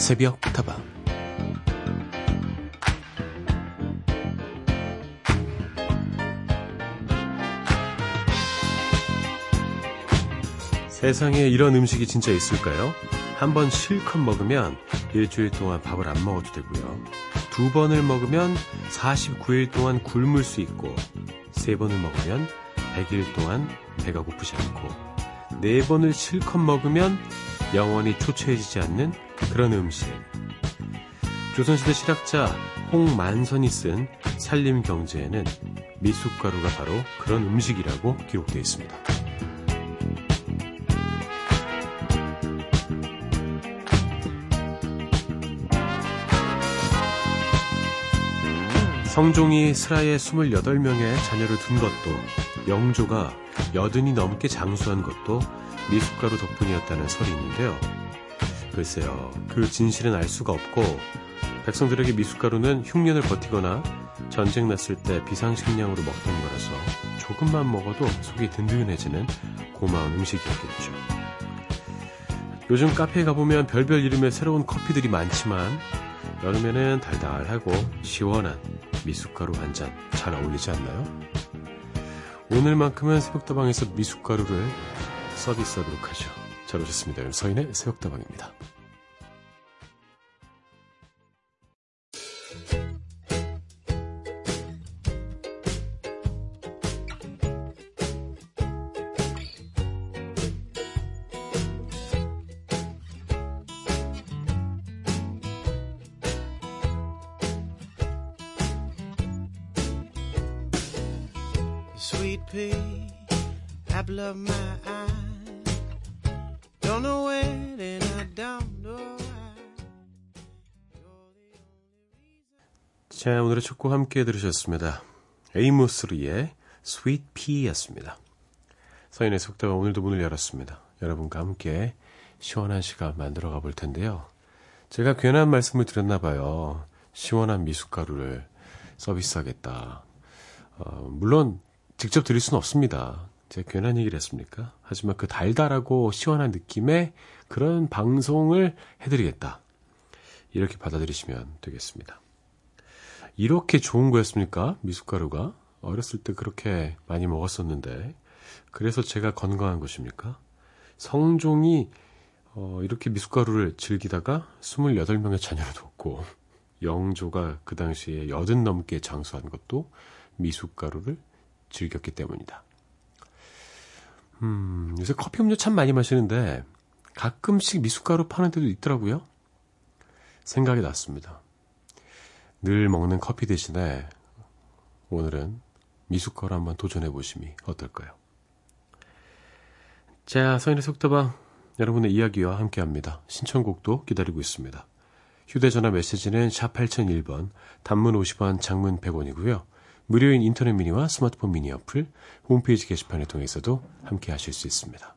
새벽 타방 세상에 이런 음식이 진짜 있을까요? 한 번 실컷 먹으면 일주일 동안 밥을 안 먹어도 되고요. 두 번을 먹으면 49일 동안 굶을 수 있고, 세 번을 먹으면 100일 동안 배가 고프지 않고, 네 번을 실컷 먹으면 영원히 초췌해지지 않는 그런 음식. 조선시대 실학자 홍만선이 쓴 산림경제에는 미숫가루가 바로 그런 음식이라고 기록되어 있습니다. 성종이 스라에 28명의 자녀를 둔 것도 영조가 여든이 넘게 장수한 것도 미숫가루 덕분이었다는 설이 있는데요. 글쎄요, 그 진실은 알 수가 없고 백성들에게 미숫가루는 흉년을 버티거나 전쟁 났을 때 비상식량으로 먹던 거라서 조금만 먹어도 속이 든든해지는 고마운 음식이었겠죠. 요즘 카페에 가보면 별별 이름의 새로운 커피들이 많지만 여름에는 달달하고 시원한 미숫가루 한 잔 잘 어울리지 않나요? 오늘만큼은 새벽다방에서 미숫가루를 서비스하도록 하죠. 잘 오셨습니다. 서인의 새벽다방입니다. 곡 함께 들으셨습니다. 에이모스리의 Sweet Pea였습니다. 서인의 속다가 오늘도 문을 열었습니다. 여러분과 함께 시원한 시간 만들어 가 볼 텐데요. 제가 괜한 말씀을 드렸나 봐요. 시원한 미숫가루를 서비스하겠다. 어, 물론 직접 드릴 수는 없습니다. 제가 괜한 얘기를 했습니까? 하지만 그 달달하고 시원한 느낌의 그런 방송을 해드리겠다. 이렇게 받아들이시면 되겠습니다. 이렇게 좋은 거였습니까? 미숫가루가? 어렸을 때 그렇게 많이 먹었었는데. 그래서 제가 건강한 것입니까? 성종이 어, 이렇게 미숫가루를 즐기다가 28명의 자녀를 뒀고 영조가 그 당시에 여든 넘게 장수한 것도 미숫가루를 즐겼기 때문이다. 음, 요새 커피 음료 참 많이 마시는데 가끔씩 미숫가루 파는 데도 있더라고요. 생각이 났습니다. 늘 먹는 커피 대신에 오늘은 미숫가루 한번 도전해 보심이 어떨까요? 자, 서인의 속다방 여러분의 이야기와 함께합니다. 신청곡도 기다리고 있습니다. 휴대전화 메시지는 샵 8001번, 단문 50원, 장문 100원이고요. 무료인 인터넷 미니와 스마트폰 미니 어플, 홈페이지 게시판을 통해서도 함께 하실 수 있습니다.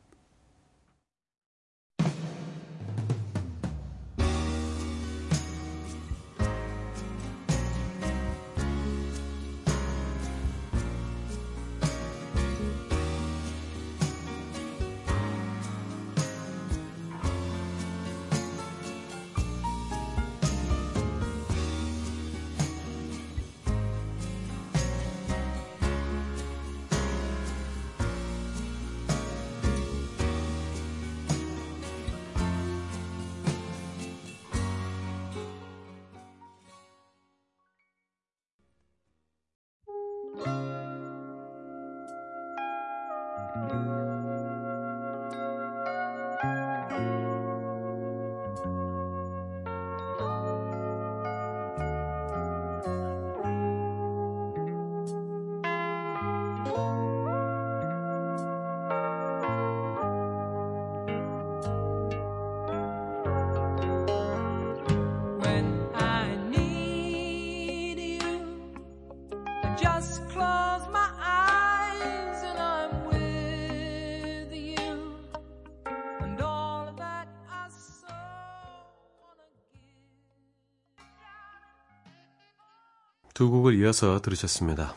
두 곡을 이어서 들으셨습니다.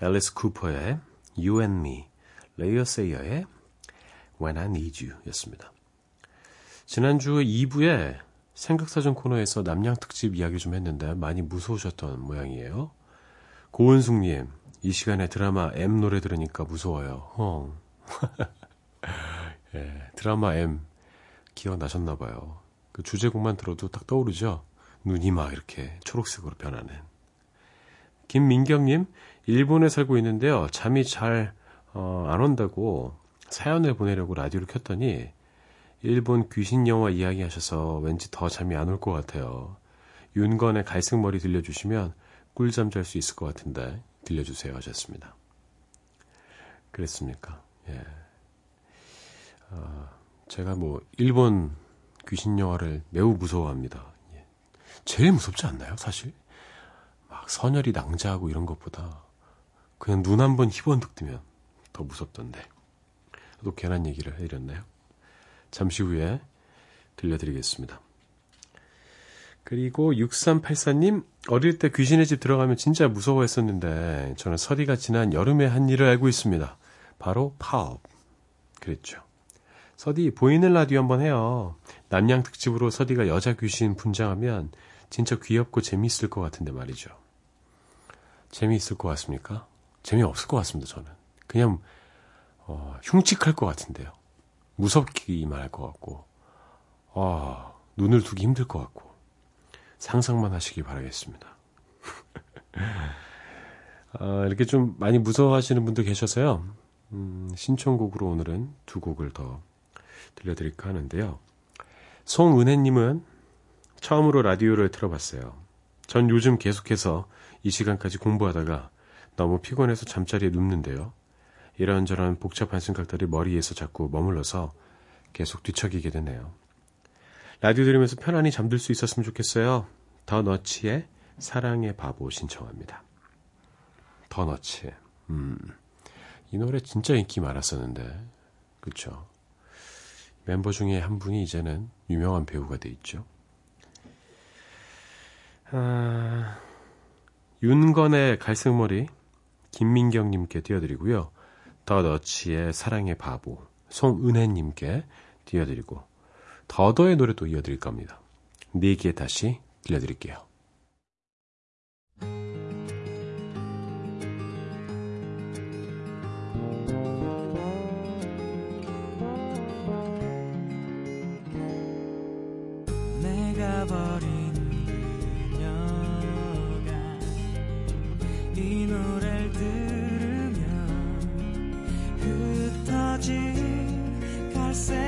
앨리스 쿠퍼의 You and Me, 리오 세이어의 When I Need You 였습니다. 지난주 2부에 생각사전 코너에서 납량 특집 이야기 좀 했는데 많이 무서우셨던 모양이에요. 고은숙님, 이 시간에 드라마 M 노래 들으니까 무서워요. 헝. 예, 드라마 M 기억나셨나봐요. 그 주제곡만 들어도 딱 떠오르죠? 눈이 막 이렇게 초록색으로 변하는. 김민경님, 일본에 살고 있는데요. 잠이 잘, 어, 안 온다고 사연을 보내려고 라디오를 켰더니, 일본 귀신 영화 이야기 하셔서 왠지 더 잠이 안 올 것 같아요. 윤건의 갈색 머리 들려주시면 꿀잠 잘 수 있을 것 같은데, 들려주세요 하셨습니다. 그랬습니까? 예. 어, 제가 뭐, 일본 귀신 영화를 매우 무서워합니다. 예. 제일 무섭지 않나요, 사실? 막 선열이 낭자하고 이런 것보다 그냥 눈 한 번 희번득 뜨면 더 무섭던데. 또 괜한 얘기를 해드렸나요? 잠시 후에 들려드리겠습니다. 그리고 6384님, 어릴 때 귀신의 집 들어가면 진짜 무서워했었는데, 저는 서디가 지난 여름에 한 일을 알고 있습니다. 바로 파업. 그랬죠. 서디, 보이는 라디오 한번 해요. 남양 특집으로 서디가 여자 귀신 분장하면 진짜 귀엽고 재미있을 것 같은데 말이죠. 재미있을 것 같습니까? 재미없을 것 같습니다, 저는. 그냥, 어, 흉측할 것 같은데요. 무섭기만 할 것 같고, 아, 눈을 두기 힘들 것 같고, 상상만 하시길 바라겠습니다. 아, 이렇게 좀 많이 무서워하시는 분들 계셔서요, 음, 신청곡으로 오늘은 두 곡을 더 들려드릴까 하는데요. 송은혜님은 처음으로 라디오를 틀어봤어요. 전 요즘 계속해서 이 시간까지 공부하다가 너무 피곤해서 잠자리에 눕는데요. 이런저런 복잡한 생각들이 머리에서 자꾸 머물러서 계속 뒤척이게 되네요. 라디오 들으면서 편안히 잠들 수 있었으면 좋겠어요. 더 너치의 사랑의 바보 신청합니다. 더 너치. 음. 이 노래 진짜 인기 많았었는데. 그쵸? 멤버 중에 한 분이 이제는 유명한 배우가 돼 있죠. 아, 윤건의 갈색머리 김민경님께 띄워드리고요. 더 너치의 사랑의 바보 송은혜님께 띄워드리고 더더의 노래도 이어드릴 겁니다. 네개 다시 들려드릴게요. myself.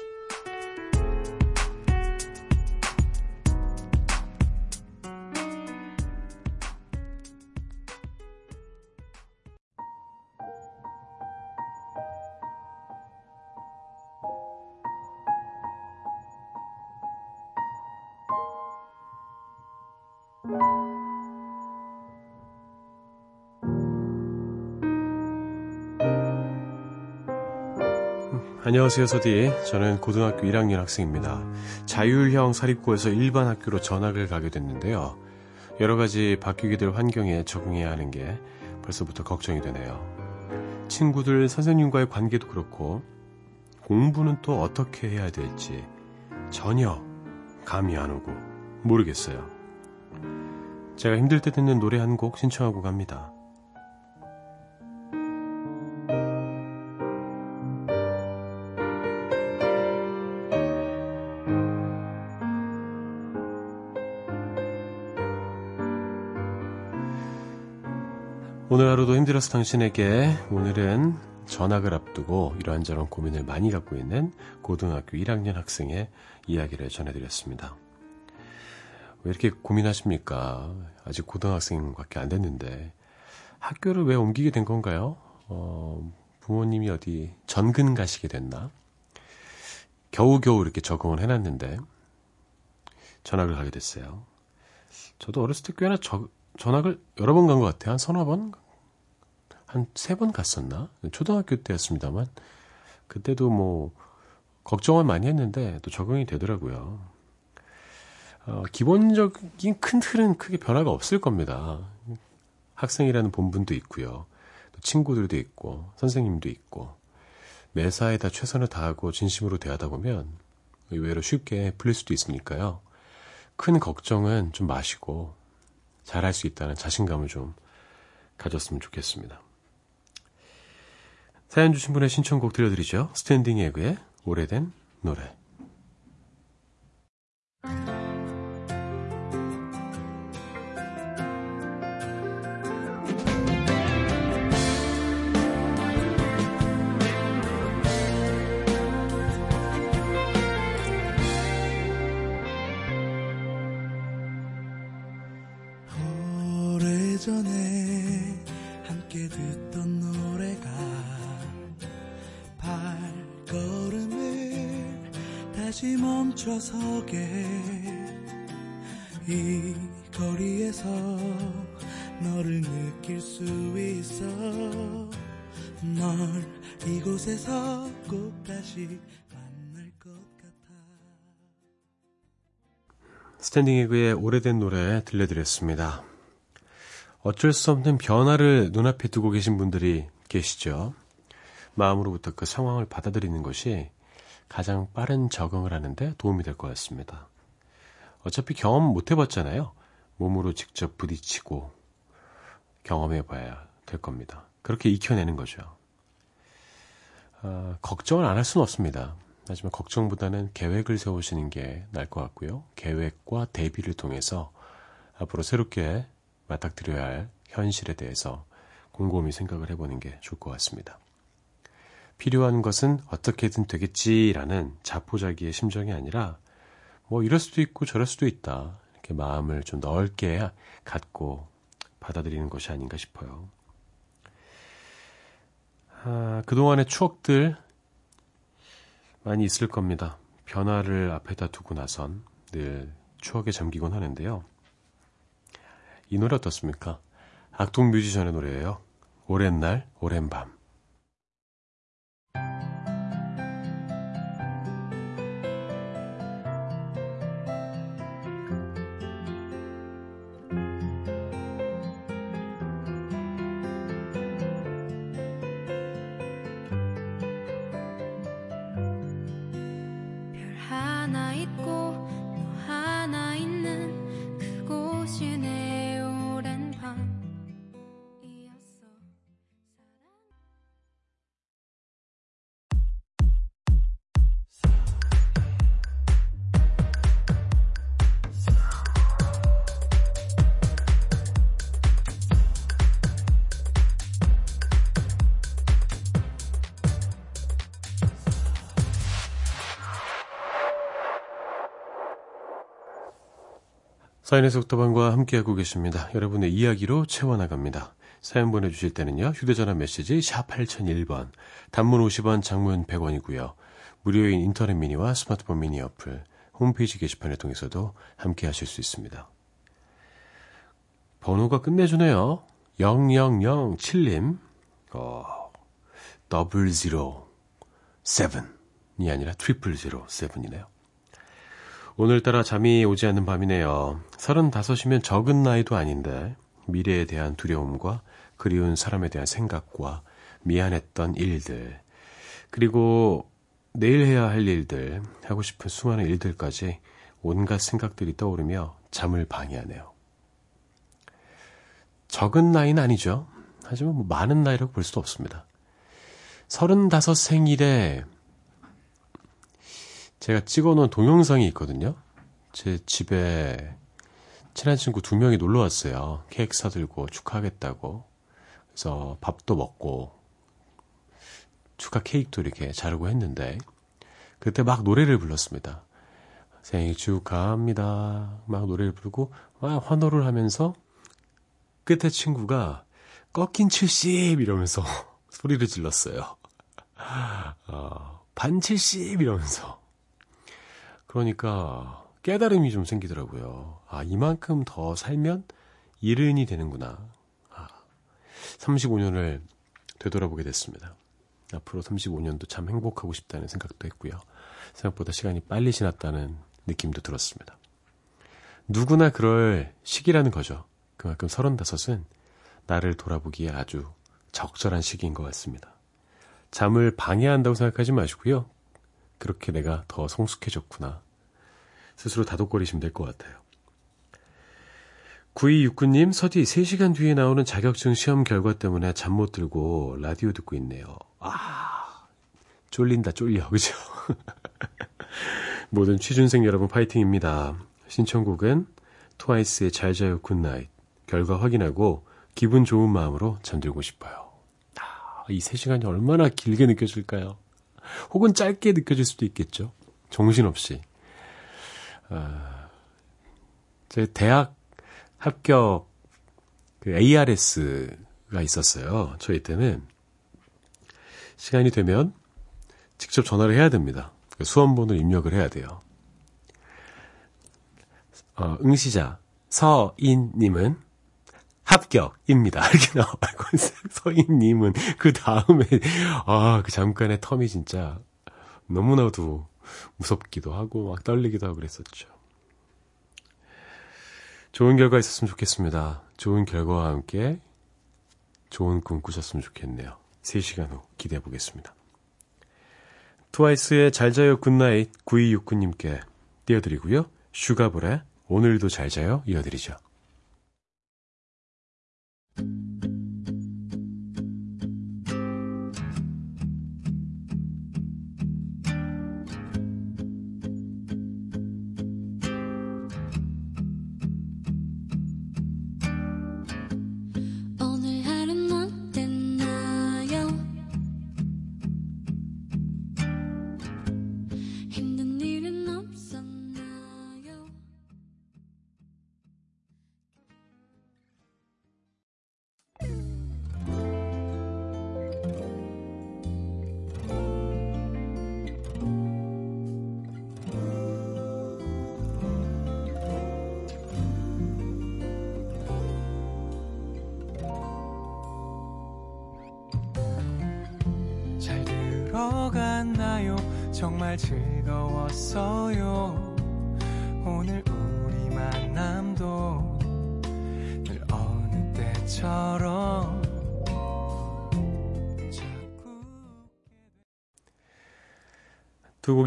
안녕하세요, 서디. 저는 고등학교 1학년 학생입니다. 자율형 사립고에서 일반 학교로 전학을 가게 됐는데요. 여러 가지 바뀌게 될 환경에 적응해야 하는 게 벌써부터 걱정이 되네요. 친구들, 선생님과의 관계도 그렇고, 공부는 또 어떻게 해야 될지 전혀 감이 안 오고 모르겠어요. 제가 힘들 때 듣는 노래 한 곡 신청하고 갑니다. 힘들어서 당신에게 오늘은 전학을 앞두고 이러한저런 고민을 많이 갖고 있는 고등학교 1학년 학생의 이야기를 전해드렸습니다. 왜 이렇게 고민하십니까? 아직 고등학생밖에 안 됐는데 학교를 왜 옮기게 된 건가요? 어, 부모님이 어디 전근 가시게 됐나? 겨우겨우 이렇게 적응을 해놨는데 전학을 가게 됐어요. 저도 어렸을 때 꽤나 저, 전학을 여러 번 간 것 같아요. 한 서너 번? 한 세 번 갔었나? 초등학교 때였습니다만. 그때도 뭐, 걱정을 많이 했는데 또 적응이 되더라고요. 어, 기본적인 큰 틀은 크게 변화가 없을 겁니다. 학생이라는 본분도 있고요. 또 친구들도 있고, 선생님도 있고, 매사에 다 최선을 다하고 진심으로 대하다 보면 의외로 쉽게 풀릴 수도 있으니까요. 큰 걱정은 좀 마시고 잘할 수 있다는 자신감을 좀 가졌으면 좋겠습니다. 사연 주신 분의 신청곡 들려드리죠. 스탠딩 에그의 오래된 노래. 멈춰서게 이 거리에서 너를 느낄 수 있어 널 이곳에서 꼭 다시 만날 것 같아 스탠딩 에그의 오래된 노래 들려드렸습니다. 어쩔 수 없는 변화를 눈앞에 두고 계신 분들이 계시죠. 마음으로부터 그 상황을 받아들이는 것이 가장 빠른 적응을 하는데 도움이 될것 같습니다. 어차피 경험 못 해봤잖아요. 몸으로 직접 부딪히고 경험해봐야 될 겁니다. 그렇게 익혀내는 거죠. 어, 걱정을 안 할 수는 없습니다. 하지만 걱정보다는 계획을 세우시는 게 나을 것 같고요. 계획과 대비를 통해서 앞으로 새롭게 맞닥뜨려야 할 현실에 대해서 곰곰이 생각을 해보는 게 좋을 것 같습니다. 필요한 것은 어떻게든 되겠지라는 자포자기의 심정이 아니라 뭐 이럴 수도 있고 저럴 수도 있다. 이렇게 마음을 좀 넓게 갖고 받아들이는 것이 아닌가 싶어요. 아, 그동안의 추억들 많이 있을 겁니다. 변화를 앞에다 두고 나선 늘 추억에 잠기곤 하는데요. 이 노래 어떻습니까? 악동 뮤지션의 노래예요. 오랜 날, 오랜 밤. 서인의 새벽다방과 함께하고 계십니다. 여러분의 이야기로 채워나갑니다. 사연 보내주실 때는요. 휴대전화 메시지 샵 8001번, 단문 50원, 장문 100원이고요. 무료인 인터넷 미니와 스마트폰 미니 어플, 홈페이지 게시판을 통해서도 함께하실 수 있습니다. 번호가 끝내주네요. 0007님, 어, double zero seven이 아니라 triple zero seven이네요. 오늘따라 잠이 오지 않는 밤이네요. 35이면 적은 나이도 아닌데 미래에 대한 두려움과 그리운 사람에 대한 생각과 미안했던 일들 그리고 내일 해야 할 일들 하고 싶은 수많은 일들까지 온갖 생각들이 떠오르며 잠을 방해하네요. 적은 나이는 아니죠. 하지만 뭐 많은 나이라고 볼 수도 없습니다. 35 생일에 제가 찍어놓은 동영상이 있거든요. 제 집에 친한 친구 두 명이 놀러 왔어요. 케이크 사들고 축하하겠다고. 그래서 밥도 먹고 축하 케이크도 이렇게 자르고 했는데 그때 막 노래를 불렀습니다. 생일 축하합니다. 막 노래를 부르고 막 환호를 하면서 끝에 친구가 꺾인 70 이러면서 소리를 질렀어요. 어, 반 70 이러면서. 그러니까 깨달음이 좀 생기더라고요. 아, 이만큼 더 살면 이른이 되는구나. 아, 35년을 되돌아보게 됐습니다. 앞으로 35년도 참 행복하고 싶다는 생각도 했고요. 생각보다 시간이 빨리 지났다는 느낌도 들었습니다. 누구나 그럴 시기라는 거죠. 그만큼 35은 나를 돌아보기에 아주 적절한 시기인 것 같습니다. 잠을 방해한다고 생각하지 마시고요. 그렇게 내가 더 성숙해졌구나. 스스로 다독거리시면 될 것 같아요. 9269님, 서디 3시간 뒤에 나오는 자격증 시험 결과 때문에 잠 못 들고 라디오 듣고 있네요. 아, 쫄린다, 쫄려. 그죠? 모든 취준생 여러분 파이팅입니다. 신청곡은 트와이스의 잘 자요 Good Night. 결과 확인하고 기분 좋은 마음으로 잠들고 싶어요. 아, 이 3시간이 얼마나 길게 느껴질까요? 혹은 짧게 느껴질 수도 있겠죠. 정신없이. 아, 제 대학 합격 그 ARS가 있었어요. 저희 때는 시간이 되면 직접 전화를 해야 됩니다. 그 수험번호를 입력을 해야 돼요. 어, 응시자 서인님은 합격입니다. 이렇게 나와고 서인님은 그 다음에 아 그 잠깐의 텀이 진짜 너무나도 무섭기도 하고 막 떨리기도 하고 그랬었죠. 좋은 결과 있었으면 좋겠습니다. 좋은 결과와 함께 좋은 꿈 꾸셨으면 좋겠네요. 3시간 후 기대해 보겠습니다. 트와이스의 잘 자요 Good Night 9269님께 띄워드리고요. 슈가볼의 오늘도 잘 자요 이어드리죠.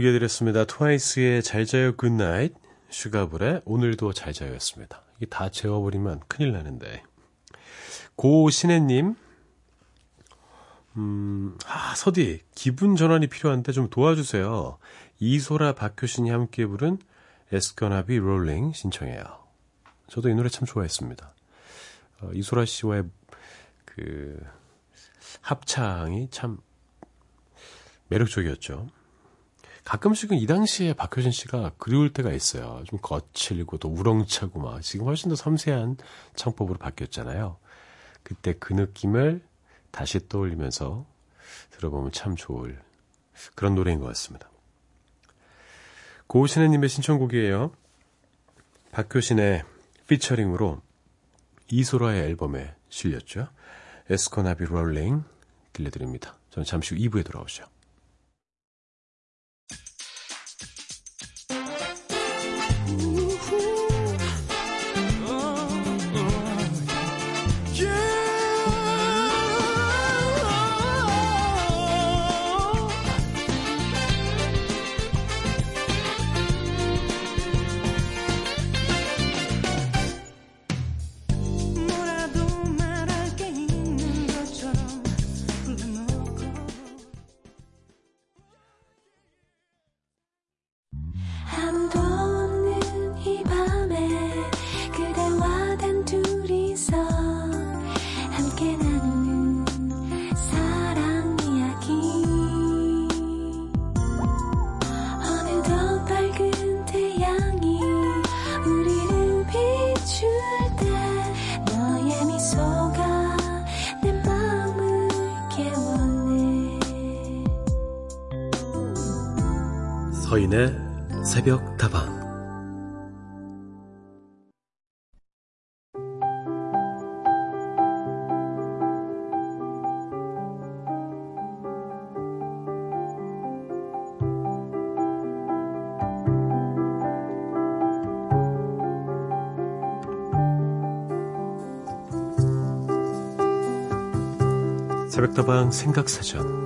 이어드렸습니다. 트와이스의 잘 자요 Good Night, 슈가볼의 오늘도 잘 자요였습니다. 이게 다 재워버리면 큰일 나는데. 고신혜님, 음, 아, 서디, 기분 전환이 필요한데 좀 도와주세요. 이소라 박효신이 함께 부른 Be Rolling 신청해요. 저도 이 노래 참 좋아했습니다. 어, 이소라 씨와의 그 합창이 참 매력적이었죠. 가끔씩은 이 당시에 박효신 씨가 그리울 때가 있어요. 좀 거칠고 또 우렁차고 막 지금 훨씬 더 섬세한 창법으로 바뀌었잖아요. 그때 그 느낌을 다시 떠올리면서 들어보면 참 좋을 그런 노래인 것 같습니다. 고신혜님의 신청곡이에요. 박효신의 피처링으로 이소라의 앨범에 실렸죠. 에스코나비 롤링 들려드립니다. 저는 잠시 후 2부에 돌아오죠. 새벽다방 생각사전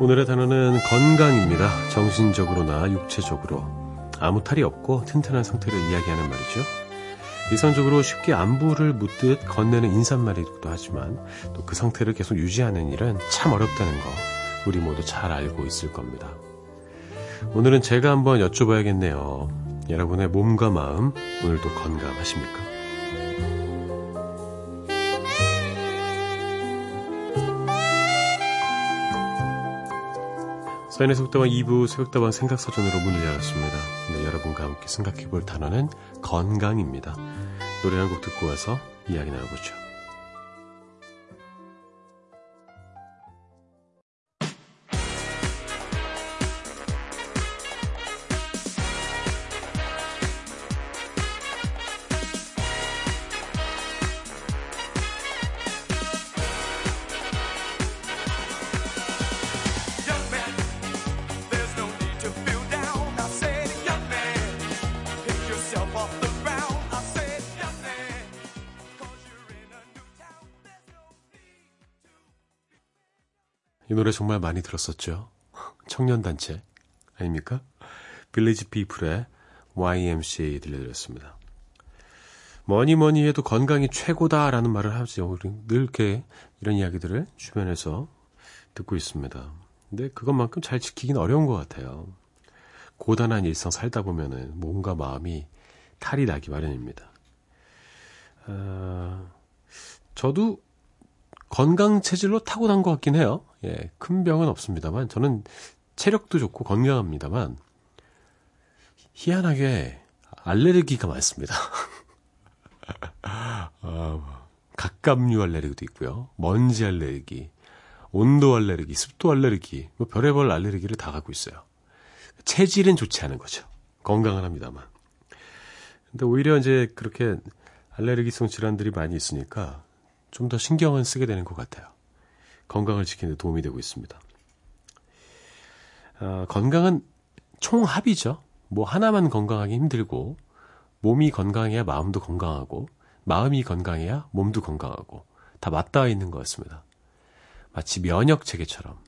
오늘의 단어는 건강입니다. 정신적으로나 육체적으로 아무 탈이 없고 튼튼한 상태를 이야기하는 말이죠. 일상적으로 쉽게 안부를 묻듯 건네는 인사말이기도 하지만 또 그 상태를 계속 유지하는 일은 참 어렵다는 거 우리 모두 잘 알고 있을 겁니다. 오늘은 제가 한번 여쭤봐야겠네요. 여러분의 몸과 마음 오늘도 건강하십니까? 사인의 속다방 2부 새벽다방 생각사전으로 문을 열었습니다. 네, 여러분과 함께 생각해 볼 단어는 건강입니다. 노래 한 곡 듣고 와서 이야기 나눠보죠. 정말 많이 들었었죠. 청년단체 아닙니까? 빌리지 피플의 YMCA 들려드렸습니다. 뭐니 뭐니 해도 건강이 최고다라는 말을 하죠. 늘 이렇게 이런 이야기들을 주변에서 듣고 있습니다. 근데 그것만큼 잘 지키긴 어려운 것 같아요. 고단한 일상 살다 보면은 몸과 마음이 탈이 나기 마련입니다. 아, 저도 건강 체질로 타고난 것 같긴 해요. 예, 큰 병은 없습니다만 저는 체력도 좋고 건강합니다만 희한하게 알레르기가 많습니다. 아, 각각류 알레르기도 있고요. 먼지 알레르기, 온도 알레르기, 습도 알레르기, 뭐 별의별 알레르기를 다 갖고 있어요. 체질은 좋지 않은 거죠. 건강은 합니다만. 근데 오히려 이제 그렇게 알레르기성 질환들이 많이 있으니까 좀 더 신경을 쓰게 되는 것 같아요. 건강을 지키는 데 도움이 되고 있습니다. 아, 건강은 총합이죠. 뭐 하나만 건강하기 힘들고 몸이 건강해야 마음도 건강하고 마음이 건강해야 몸도 건강하고 다 맞닿아 있는 것 같습니다. 마치 면역 체계처럼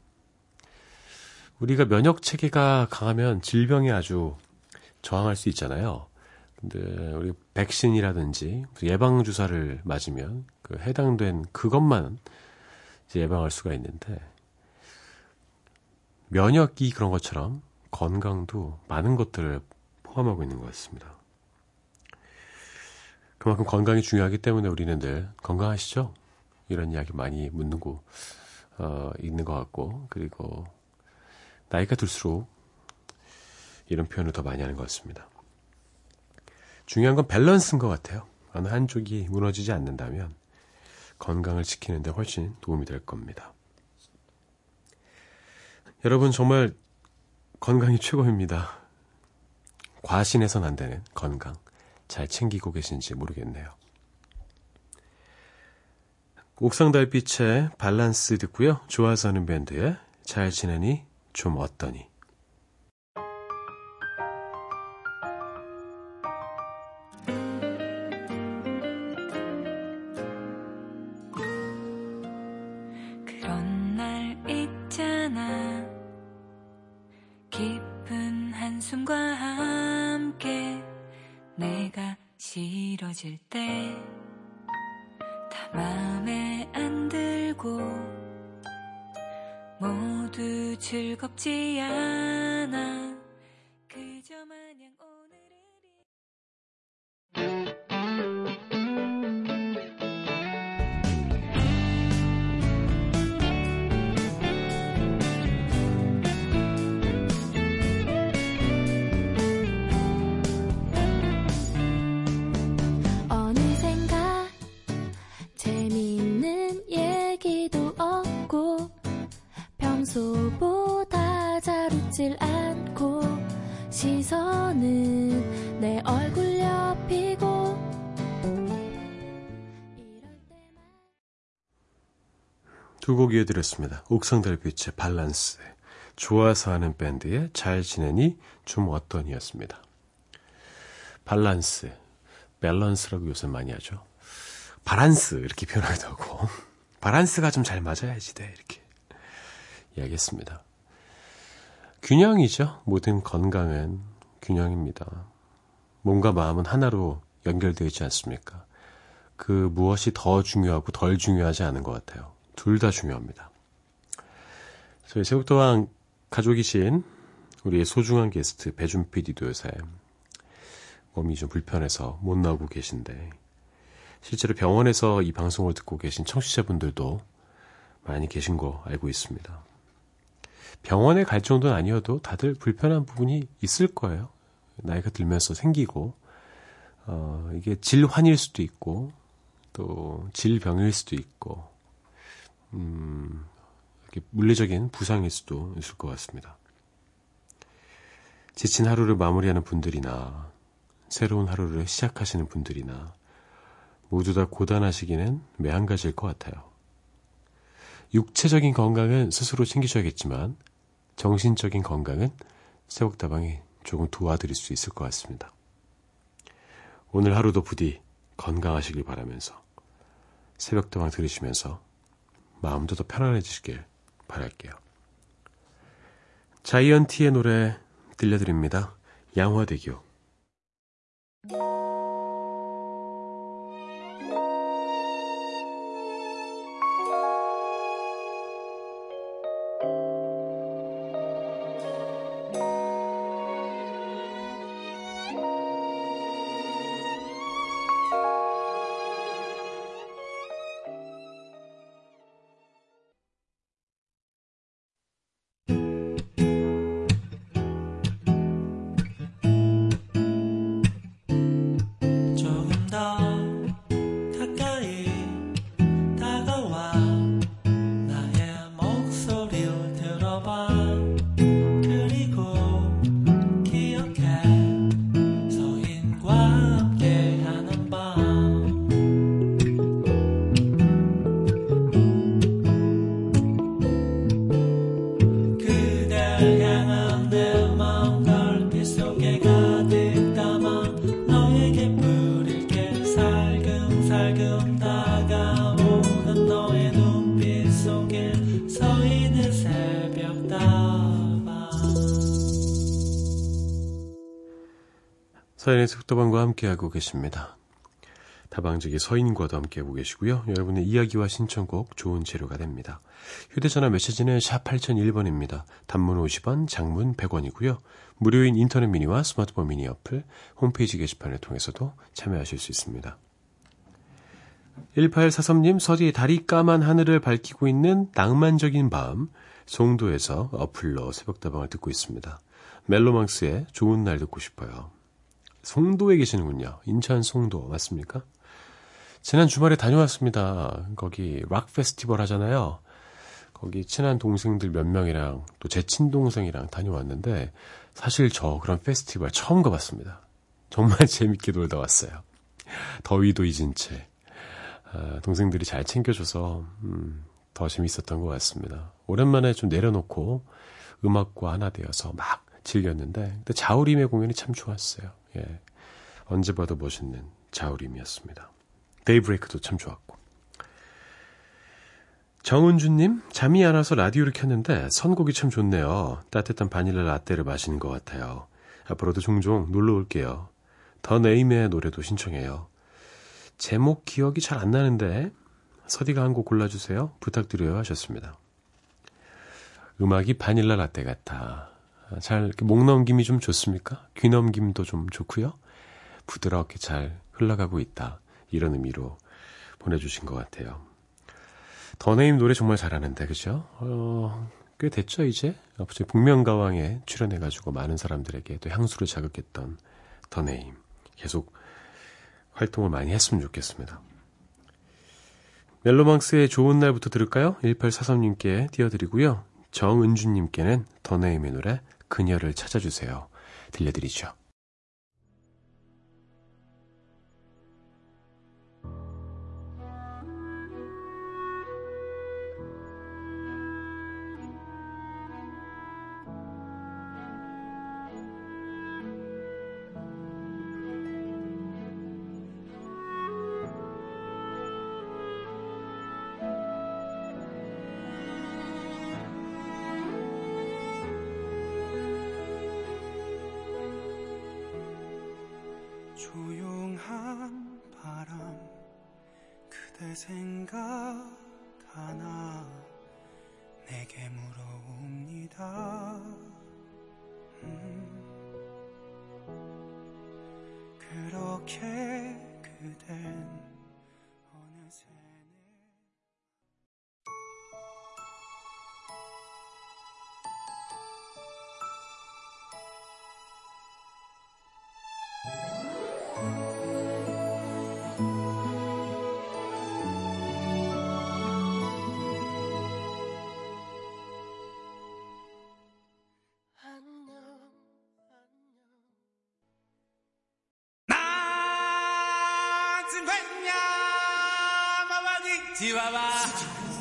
우리가 면역 체계가 강하면 질병에 아주 저항할 수 있잖아요. 근데 우리 백신이라든지 예방 주사를 맞으면 그 해당된 그것만 예방할 수가 있는데 면역이 그런 것처럼 건강도 많은 것들을 포함하고 있는 것 같습니다. 그만큼 건강이 중요하기 때문에 우리는 늘 건강하시죠? 이런 이야기 많이 묻는 거, 어, 있는 것 같고, 그리고 나이가 들수록 이런 표현을 더 많이 하는 것 같습니다. 중요한 건 밸런스인 것 같아요. 어느 한쪽이 무너지지 않는다면 건강을 지키는데 훨씬 도움이 될 겁니다. 여러분 정말 건강이 최고입니다. 과신해선 안 되는 건강 잘 챙기고 계신지 모르겠네요. 옥상 달빛의 밸런스 듣고요. 좋아서 하는 밴드의 잘 지내니 좀 어떠니 잘 웃질 않고 시선은 내 얼굴 옆이고 두 곡 이어드렸습니다. 옥상 달빛의 밸런스 좋아서 하는 밴드의 잘 지내니 좀 어떠니였습니다. 밸런스 밸런스라고 요새 많이 하죠. 바란스 이렇게 표현하기도 하고 바란스가 좀 잘 맞아야지 돼 이렇게 이야기했습니다. 균형이죠. 모든 건강은 균형입니다. 몸과 마음은 하나로 연결되어 있지 않습니까? 그 무엇이 더 중요하고 덜 중요하지 않은 것 같아요. 둘 다 중요합니다. 저희 새벽도왕 가족이신 우리의 소중한 게스트 배준 PD도 요새 몸이 좀 불편해서 못 나오고 계신데 실제로 병원에서 이 방송을 듣고 계신 청취자분들도 많이 계신 거 알고 있습니다. 병원에 갈 정도는 아니어도 다들 불편한 부분이 있을 거예요. 나이가 들면서 생기고 어, 이게 질환일 수도 있고 또 질병일 수도 있고 음, 이렇게 물리적인 부상일 수도 있을 것 같습니다. 지친 하루를 마무리하는 분들이나 새로운 하루를 시작하시는 분들이나 모두 다 고단하시기는 매한가지일 것 같아요. 육체적인 건강은 스스로 챙기셔야겠지만 정신적인 건강은 새벽다방이 조금 도와드릴 수 있을 것 같습니다. 오늘 하루도 부디 건강하시길 바라면서 새벽다방 들으시면서 마음도 더 편안해지시길 바랄게요. 자이언티의 노래 들려드립니다. 양화대교. 속도방과 함께하고 계십니다. 다방지기 서인과도 함께하고 계시고요. 여러분의 이야기와 신청곡 좋은 재료가 됩니다. 휴대전화 메시지는 샵 8001번입니다. 단문 50원, 장문 100원이고요. 무료인 인터넷 미니와 스마트폰 미니 어플, 홈페이지 게시판을 통해서도 참여하실 수 있습니다. 1843님, 서디의 달이 까만 하늘을 밝히고 있는 낭만적인 밤, 송도에서 어플로 새벽다방을 듣고 있습니다. 멜로망스의 좋은 날 듣고 싶어요. 송도에 계시는군요. 인천 송도 맞습니까? 지난 주말에 다녀왔습니다. 거기 락 페스티벌 하잖아요. 거기 친한 동생들 몇 명이랑 또 제 친동생이랑 다녀왔는데 사실 저 그런 페스티벌 처음 가봤습니다. 정말 재밌게 놀다 왔어요. 더위도 잊은 채 아, 동생들이 잘 챙겨줘서 음, 더 재밌었던 것 같습니다. 오랜만에 좀 내려놓고 음악과 하나 되어서 막 즐겼는데 근데 자우림의 공연이 참 좋았어요. 예. 언제 봐도 멋있는 자우림이었습니다. 데이브레이크도 참 좋았고. 정은주님, 잠이 안 와서 라디오를 켰는데 선곡이 참 좋네요. 따뜻한 바닐라 라떼를 마시는 것 같아요. 앞으로도 종종 놀러 올게요. 더 네임의 노래도 신청해요. 제목 기억이 잘 안 나는데 서디가 한 곡 골라주세요. 부탁드려요 하셨습니다. 음악이 바닐라 라떼 같아. 잘 이렇게 목 넘김이 좀 좋습니까? 귀 넘김도 좀 좋고요. 부드럽게 잘 흘러가고 있다. 이런 의미로 보내주신 것 같아요. 더네임 노래 정말 잘하는데 그죠? 어, 꽤 됐죠 이제? 앞서 복면가왕에 출연해가지고 많은 사람들에게 또 향수를 자극했던 더네임 계속 활동을 많이 했으면 좋겠습니다. 멜로망스의 좋은 날부터 들을까요? 1843님께 띄워드리고요. 정은주님께는 더네임의 노래 그녀를 찾아주세요. 들려드리죠.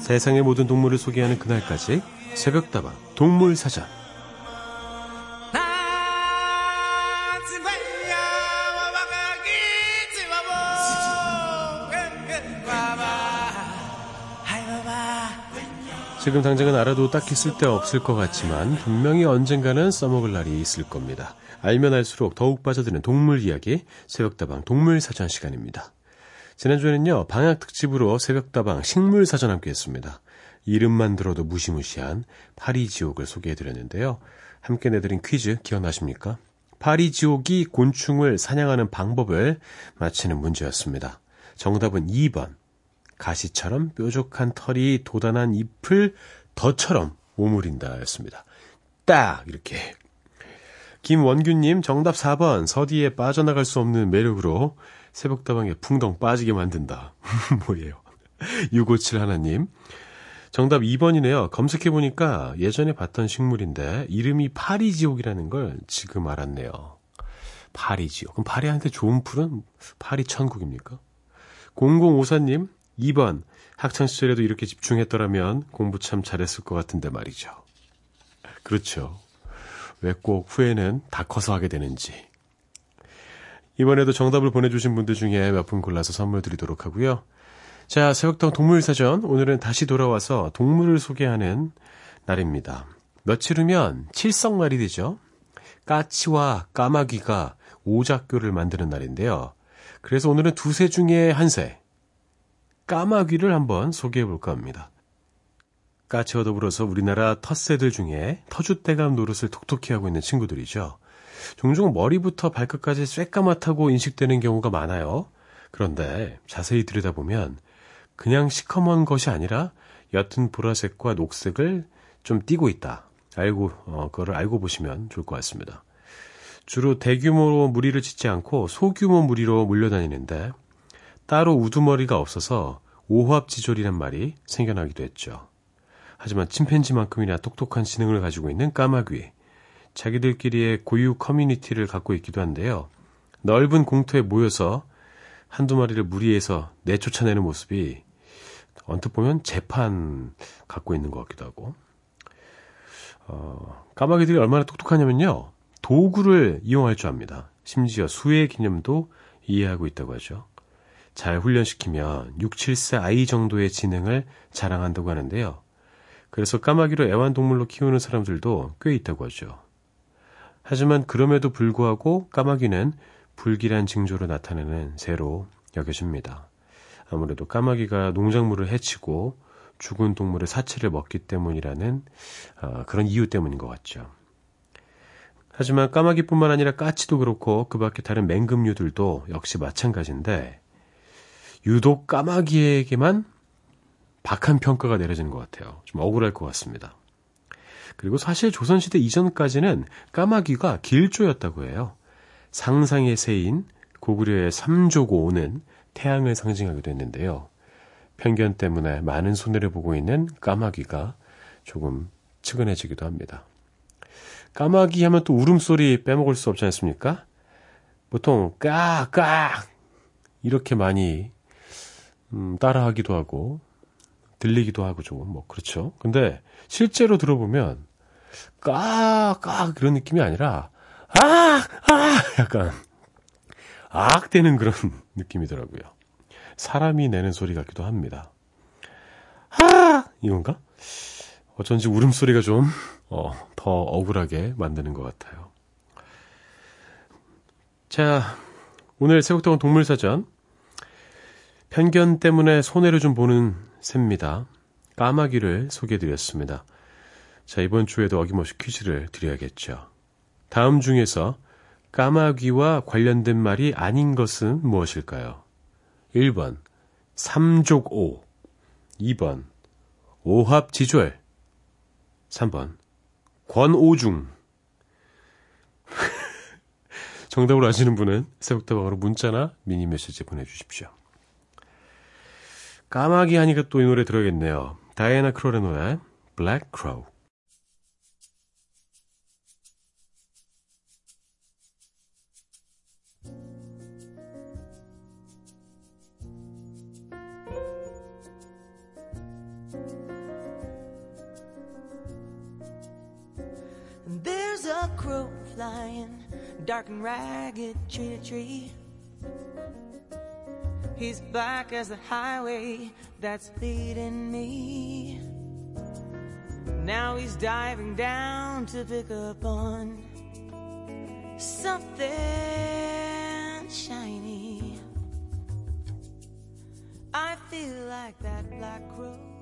세상의 모든 동물을 소개하는 그날까지 새벽다방 동물사전 지금 당장은 알아도 딱히 쓸데없을 것 같지만 분명히 언젠가는 써먹을 날이 있을 겁니다. 알면 알수록 더욱 빠져드는 동물 이야기 새벽다방 동물사전 시간입니다. 지난주에는요 방학 특집으로 새벽다방 식물사전 함께 했습니다. 이름만 들어도 무시무시한 파리 지옥을 소개해 드렸는데요. 함께 내드린 퀴즈 기억나십니까? 파리 지옥이 곤충을 사냥하는 방법을 맞히는 문제였습니다. 정답은 2번. 가시처럼 뾰족한 털이 도단한 잎을 덫처럼 오므린다 였습니다. 딱! 이렇게. 김원규님 정답 4번. 서디에 빠져나갈 수 없는 매력으로 새벽다방에 풍덩 빠지게 만든다. 뭐예요? 657 하나님. 정답 2번이네요. 검색해보니까 예전에 봤던 식물인데 이름이 파리지옥이라는 걸 지금 알았네요. 파리지옥. 그럼 파리한테 좋은 풀은 파리 천국입니까? 0054님, 2번. 학창시절에도 이렇게 집중했더라면 공부 참 잘했을 것 같은데 말이죠. 그렇죠. 왜 꼭 후회는 다 커서 하게 되는지. 이번에도 정답을 보내주신 분들 중에 몇 분 골라서 선물 드리도록 하고요. 자, 새벽동 동물사전. 오늘은 다시 돌아와서 동물을 소개하는 날입니다. 며칠 후면 칠성날이 되죠. 까치와 까마귀가 오작교를 만드는 날인데요. 그래서 오늘은 두 새 중에 한 새, 까마귀를 한번 소개해 볼까 합니다. 까치와 더불어서 우리나라 텃새들 중에 터줏대감 노릇을 톡톡히 하고 있는 친구들이죠. 종종 머리부터 발끝까지 쇳까맣다고 인식되는 경우가 많아요. 그런데 자세히 들여다보면 그냥 시커먼 것이 아니라 옅은 보라색과 녹색을 좀 띠고 있다. 알고, 어, 그거를 알고 보시면 좋을 것 같습니다. 주로 대규모 무리를 짓지 않고 소규모 무리로 몰려다니는데 따로 우두머리가 없어서 오합지졸이란 말이 생겨나기도 했죠. 하지만 침팬지만큼이나 똑똑한 지능을 가지고 있는 까마귀. 자기들끼리의 고유 커뮤니티를 갖고 있기도 한데요. 넓은 공터에 모여서 한두 마리를 무리해서 내쫓아내는 모습이 언뜻 보면 재판 갖고 있는 것 같기도 하고. 어, 까마귀들이 얼마나 똑똑하냐면요. 도구를 이용할 줄 압니다. 심지어 수의 개념도 이해하고 있다고 하죠. 잘 훈련시키면 6, 7세 아이 정도의 지능을 자랑한다고 하는데요. 그래서 까마귀를 애완동물로 키우는 사람들도 꽤 있다고 하죠. 하지만 그럼에도 불구하고 까마귀는 불길한 징조로 나타내는 새로 여겨집니다. 아무래도 까마귀가 농작물을 해치고 죽은 동물의 사체를 먹기 때문이라는 어, 그런 이유 때문인 것 같죠. 하지만 까마귀뿐만 아니라 까치도 그렇고 그 밖에 다른 맹금류들도 역시 마찬가지인데 유독 까마귀에게만 박한 평가가 내려지는 것 같아요. 좀 억울할 것 같습니다. 그리고 사실 조선시대 이전까지는 까마귀가 길조였다고 해요. 상상의 새인 고구려의 삼조고는 태양을 상징하기도 했는데요. 편견 때문에 많은 손해를 보고 있는 까마귀가 조금 측은해지기도 합니다. 까마귀 하면 또 울음소리 빼먹을 수 없지 않습니까? 보통 까까 이렇게 많이 음, 따라하기도 하고 들리기도 하고 조금 뭐 그렇죠. 근데 실제로 들어보면 까까 그런 느낌이 아니라 아아 약간 악 되는 그런 느낌이더라고요. 사람이 내는 소리 같기도 합니다. 아 이건가? 어쩐지 울음소리가 좀, 어, 더 억울하게 만드는 것 같아요. 자, 오늘 새곡동은 동물사전. 편견 때문에 손해를 좀 보는 새입니다. 까마귀를 소개해드렸습니다. 자, 이번 주에도 어김없이 퀴즈를 드려야겠죠. 다음 중에서 까마귀와 관련된 말이 아닌 것은 무엇일까요? 1번, 삼족오. 2번, 오합지졸. 3번. 권오중. 정답을 아시는 분은 새벽다방으로 문자나 미니 메시지 보내주십시오. 까마귀 하니까 또 이 노래 들어야겠네요. 다이애나 크롤의 노래, Black Crow. There's a crow flying, dark and ragged, tree to tree. He's black as the highway that's leading me. Now he's diving down to pick up on something shiny. I feel like that black crow.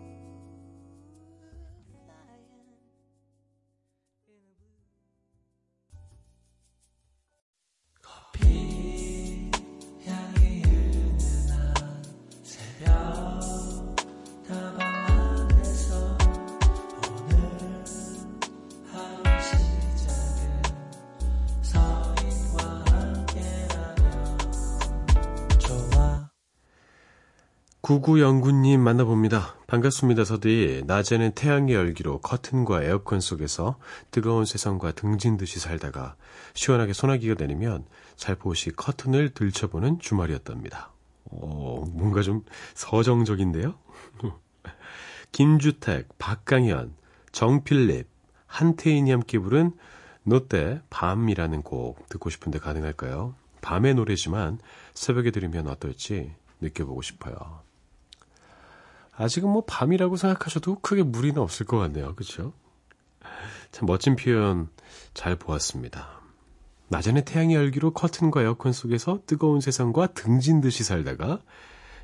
9909님 만나봅니다. 반갑습니다, 서디. 낮에는 태양의 열기로 커튼과 에어컨 속에서 뜨거운 세상과 등진 듯이 살다가 시원하게 소나기가 내리면 살포시 커튼을 들춰보는 주말이었답니다. 오, 뭔가 좀 서정적인데요? 김주택, 박강현, 정필립, 한태인이 함께 부른 노때 밤이라는 곡 듣고 싶은데 가능할까요? 밤의 노래지만 새벽에 들으면 어떨지 느껴보고 싶어요. 아직은 뭐 밤이라고 생각하셔도 크게 무리는 없을 것 같네요. 그렇죠? 참 멋진 표현 잘 보았습니다. 낮에는 태양의 열기로 커튼과 에어컨 속에서 뜨거운 세상과 등진 듯이 살다가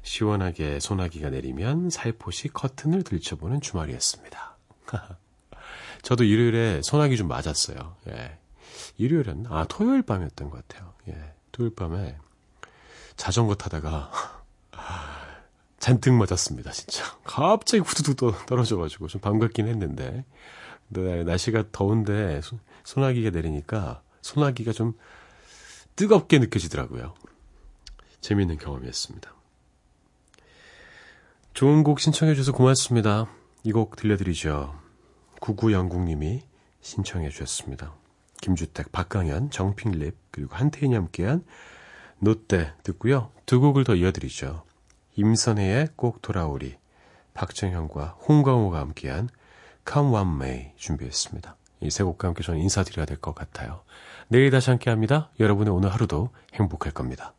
시원하게 소나기가 내리면 살포시 커튼을 들춰보는 주말이었습니다. 저도 일요일에 소나기 좀 맞았어요. 예. 일요일은 아 토요일 밤이었던 것 같아요. 예. 토요일 밤에 자전거 타다가 잔뜩 맞았습니다. 진짜 갑자기 후두둑 떨어져가지고 좀 반갑긴 했는데 근데 날씨가 더운데 소, 소나기가 내리니까 소나기가 좀 뜨겁게 느껴지더라고요. 재미있는 경험이었습니다. 좋은 곡 신청해주셔서 고맙습니다. 이 곡 들려드리죠. 구구영국님이 신청해 주셨습니다. 김주택, 박강현, 정핑립, 그리고 한태인이 함께한 노때 듣고요. 두 곡을 더 이어드리죠. 임선혜의 꼭 돌아오리, 박정현과 홍광호가 함께한 Come One May 준비했습니다. 이 세 곡과 함께 저는 인사드려야 될 것 같아요. 내일 다시 함께합니다. 여러분의 오늘 하루도 행복할 겁니다.